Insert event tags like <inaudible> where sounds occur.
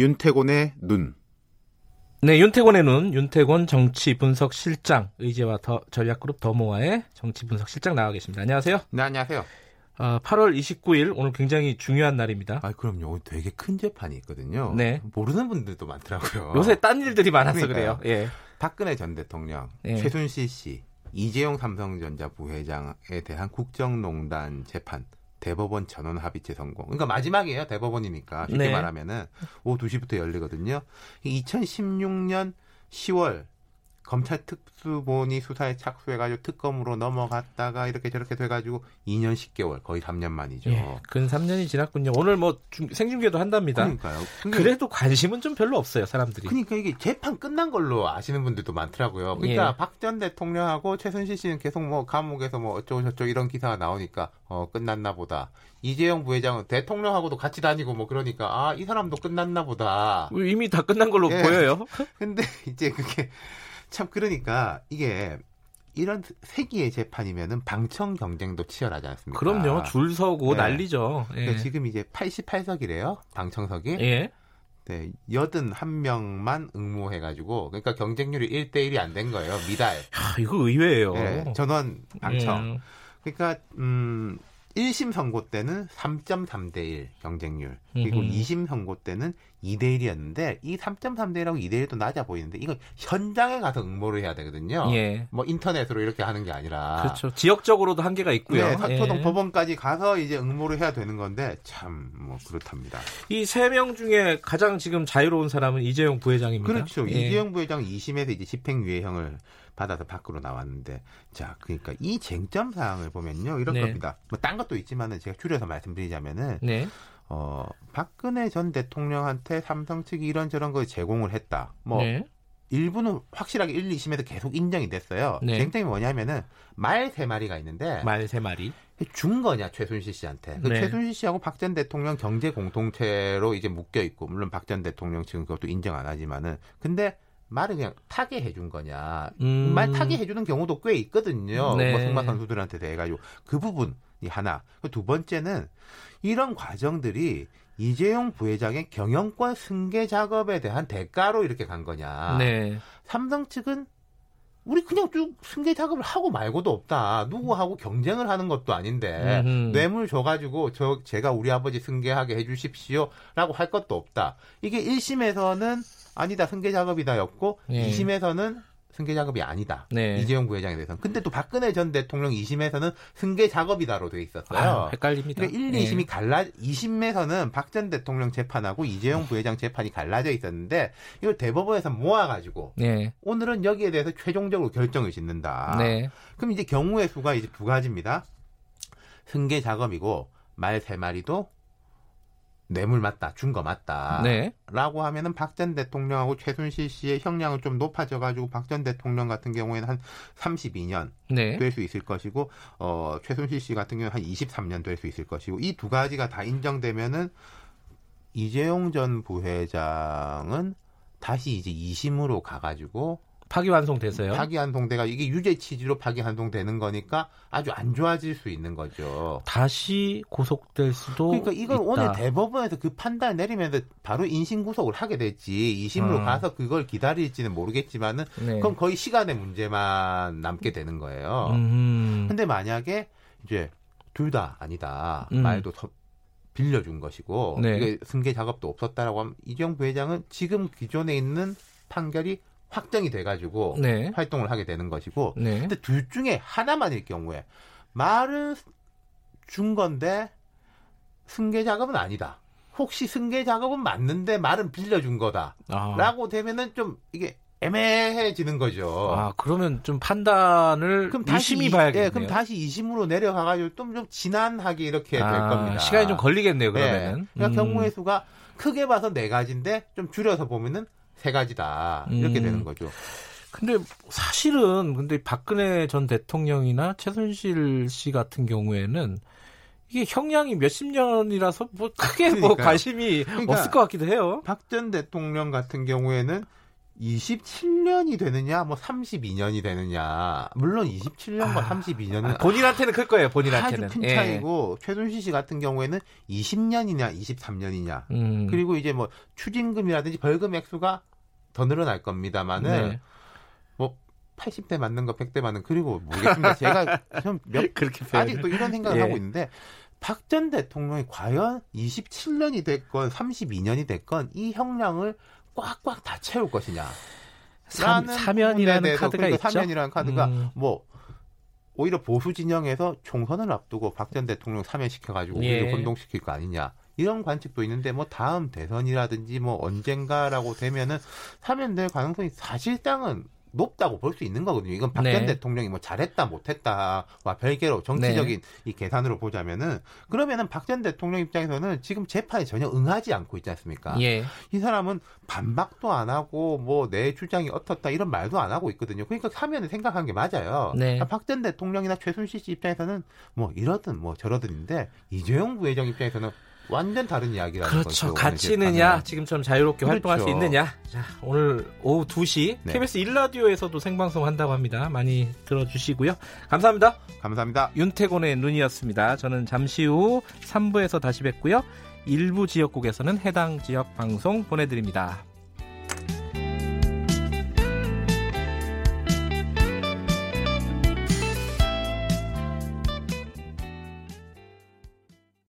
윤태곤의 눈. 네, 윤태곤의 눈, 윤태곤 정치 분석 실장, 의제와 더 전략그룹 더모아의 정치 분석 실장 나와 계십니다. 안녕하세요. 네, 안녕하세요. 어, 8월 29일 오늘 굉장히 중요한 날입니다. 아, 그럼요. 되게 큰 재판이 있거든요. 네. 모르는 분들도 많더라고요. 요새 딴 일들이 많아서 그러니까요. 그래요. 예. 박근혜 전 대통령, 예. 최순실 씨, 이재용 삼성전자 부회장에 대한 국정농단 재판 대법원 전원 합의체 성공. 그러니까 마지막이에요. 대법원이니까 쉽게 네. 말하면은 오후 2시부터 열리거든요. 2016년 10월 검찰 특수본이 수사에 착수해가지고 특검으로 넘어갔다가 이렇게 저렇게 돼가지고 2년 10개월 거의 3년 만이죠. 예, 근 3년이 지났군요. 오늘 뭐 중- 생중계도 한답니다. 그러니까요. 그래도 관심은 좀 별로 없어요, 사람들이. 그러니까 이게 재판 끝난 걸로 아시는 분들도 많더라고요. 그러니까 예. 박전 대통령하고 최순실 씨는 계속 뭐 감옥에서 뭐 어쩌고 저쩌고 이런 기사가 나오니까 어 끝났나 보다. 이재용 부회장은 대통령하고도 같이 다니고 뭐 그러니까 아 이 사람도 끝났나 보다. 이미 다 끝난 걸로 예. 보여요. 근데 이제 그게 참 그러니까 이게 이런 세기의 재판이면은 방청 경쟁도 치열하지 않습니까? 그럼요. 줄 서고 예. 난리죠. 예. 그러니까 지금 이제 88석이래요. 방청석이. 예. 네, 81명만 응모해가지고, 그러니까 경쟁률이 1대 1이 안 된 거예요. 미달. 아, 이거 의외예요. 네, 전원 방청. 예. 그러니까, 음, 1심 선고 때는 3.3대 1 경쟁률. 그리고 음흠. 2심 선고 때는 2대 1이었는데, 이 3.3대 1하고 2대 1도 낮아 보이는데, 이건 현장에 가서 응모를 해야 되거든요. 예. 뭐 인터넷으로 이렇게 하는 게 아니라. 그렇죠. 지역적으로도 한계가 있고요. 네, 서초동 예. 법원까지 가서 이제 응모를 해야 되는 건데, 참, 뭐, 그렇답니다. 이 세 명 중에 가장 지금 자유로운 사람은 이재용 부회장입니다. 그렇죠. 예. 이재용 부회장 2심에서 이제 집행유예형을 받아서 밖으로 나왔는데, 자, 그러니까 이 쟁점 사항을 보면요, 이런 네. 겁니다. 뭐 딴 것도 있지만은 제가 줄여서 말씀드리자면은, 네. 어, 박근혜 전 대통령한테 삼성 측이 이런저런 걸 제공을 했다. 뭐 네. 일부는 확실하게 1, 2심에서 계속 인정이 됐어요. 네. 쟁점이 뭐냐면은 말 세 마리가 있는데 말 세 마리. 준 거냐 최순실 씨한테. 그 네. 최순실 씨하고 박 전 대통령 경제 공동체로 이제 묶여 있고 물론 박 전 대통령 지금 그것도 인정 안 하지만은 근데 말을 그냥 타게 해준 거냐. 음. 말 타게 해주는 경우도 꽤 있거든요. 네. 뭐 승마 선수들한테 대해 가지고 그 부분이 하나. 그두 번째는 이런 과정들이 이재용 부회장의 경영권 승계 작업에 대한 대가로 이렇게 간 거냐. 네. 삼성 측은 우리 그냥 쭉 승계 작업을 하고 말고도 없다. 누구하고 경쟁을 하는 것도 아닌데 음흠. 뇌물 줘가지고 저 제가 우리 아버지 승계하게 해주십시오라고 할 것도 없다. 이게 1심에서는 아니다 승계 작업이다였고 예. 2심에서는 승계 작업이 아니다. 네. 이재용 부회장에 대해서는. 근데 또 박근혜 전 대통령 2심에서는 승계 작업이다로 돼 있었어요. 아, 헷갈립니다. 그러니까 1, 예. 2심이 갈라 2심에서는 박 전 대통령 재판하고 이재용 부회장 재판이 갈라져 있었는데 이걸 대법원에서 모아 가지고 네. 오늘은 여기에 대해서 최종적으로 결정을 짓는다. 네. 그럼 이제 경우의 수가 이제 두 가지입니다. 승계 작업이고 말 세 마리도 뇌물 맞다, 준 거 맞다. 네. 라고 하면은 박 전 대통령하고 최순실 씨의 형량은 좀 높아져가지고 박 전 대통령 같은 경우에는 한 32년 네. 될수 있을 것이고 어 최순실 씨 같은 경우는 한 23년 될 수 있을 것이고 이 두 가지가 다 인정되면은 이재용 전 부회장은 다시 이제 2심으로 가가지고 파기환송돼서요. 파기환송대가 이게 유죄 취지로 파기환송되는 거니까 아주 안 좋아질 수 있는 거죠. 다시 고속될 수도 그러니까 이걸 있다. 오늘 대법원에서 그 판단 내리면서 바로 인신 구속을 하게 될지 2심으로 음. 가서 그걸 기다릴지는 모르겠지만은 네. 그럼 거의 시간의 문제만 남게 되는 거예요. 음. 근데 만약에 이제 둘 다 아니다 음. 말도 서- 빌려준 것이고 네. 이게 승계 작업도 없었다라고 하면 이정 부회장은 지금 기존에 있는 판결이 확정이 돼가지고 네. 활동을 하게 되는 것이고 네. 근데 둘 중에 하나만일 경우에 말은 준 건데 승계 작업은 아니다. 혹시 승계 작업은 맞는데 말은 빌려준 거다라고 아. 되면은 좀 이게 애매해지는 거죠. 아, 그러면 좀 판단을 그럼 다시 유심히 이- 봐야겠네요. 예, 그럼 다시 2심으로 내려가가지고 좀, 좀 진한하게 이렇게 될 아, 겁니다. 시간이 좀 걸리겠네요, 그러면은. 예, 그러니까 음. 경우의 수가 크게 봐서 네 가지인데 좀 줄여서 보면은 세 가지다 이렇게 음. 되는 거죠. 근데 사실은 근데 박근혜 전 대통령이나 최순실 씨 같은 경우에는 이게 형량이 몇십 년이라서 뭐 크게 뭐 그러니까요. 관심이 그러니까 없을 것 같기도 해요. 박 전 대통령 같은 경우에는 27년이 되느냐, 뭐 32년이 되느냐. 물론 27년과 아, 32년은 아, 본인한테는 클 거예요. 본인한테는. 아주 큰 예. 차이고 최순실 씨 같은 경우에는 20년이냐, 23년이냐. 음. 그리고 이제 뭐 추징금이라든지 벌금 액수가 더 늘어날 겁니다만은 네. 뭐 80대 맞는 거 100대 맞는 그리고 모르겠습니다. 제가 좀몇 <laughs> 그렇게. 아직도 이런 생각을 예. 하고 있는데 박 전 대통령이 과연 27년이 됐건 32년이 됐건 이 형량을 꽉꽉 다 채울 것이냐. 삼, 라는 사면이라는 카드가 그러니까 있죠. 사면이라는 카드가 음. 뭐 오히려 보수 진영에서 총선을 앞두고 박 전 대통령 사면시켜가지고 예. 우리를 혼동시킬 거 아니냐. 이런 관측도 있는데 뭐 다음 대선이라든지 뭐 언젠가라고 되면은 사면될 가능성이 사실상은 높다고 볼 수 있는 거거든요. 이건 박전 네. 대통령이 뭐 잘했다 못했다와 별개로 정치적인 이 계산으로 보자면은 그러면은 박 전 대통령 입장에서는 지금 재판에 전혀 응하지 않고 있지 않습니까? 예. 이 사람은 반박도 안 하고 뭐 내 주장이 어떻다 이런 말도 안 하고 있거든요. 그러니까 사면을 생각한 게 맞아요. 네. 박 전 대통령이나 최순실 씨 입장에서는 뭐 이러든 뭐 저러든인데 이재용 부회장 입장에서는 완전 다른 이야기라는 그렇죠. 거죠. 같이 오늘 있느냐, 재판은. 지금처럼 자유롭게 활동할 수 그렇죠. 있느냐. 자, 오늘 오후 2시 네. KBS 1라디오에서도 생방송 한다고 합니다. 많이 들어주시고요. 감사합니다. 감사합니다. 윤태곤의 눈이었습니다. 저는 잠시 후 3부에서 다시 뵙고요. 일부 지역국에서는 해당 지역 방송 보내드립니다.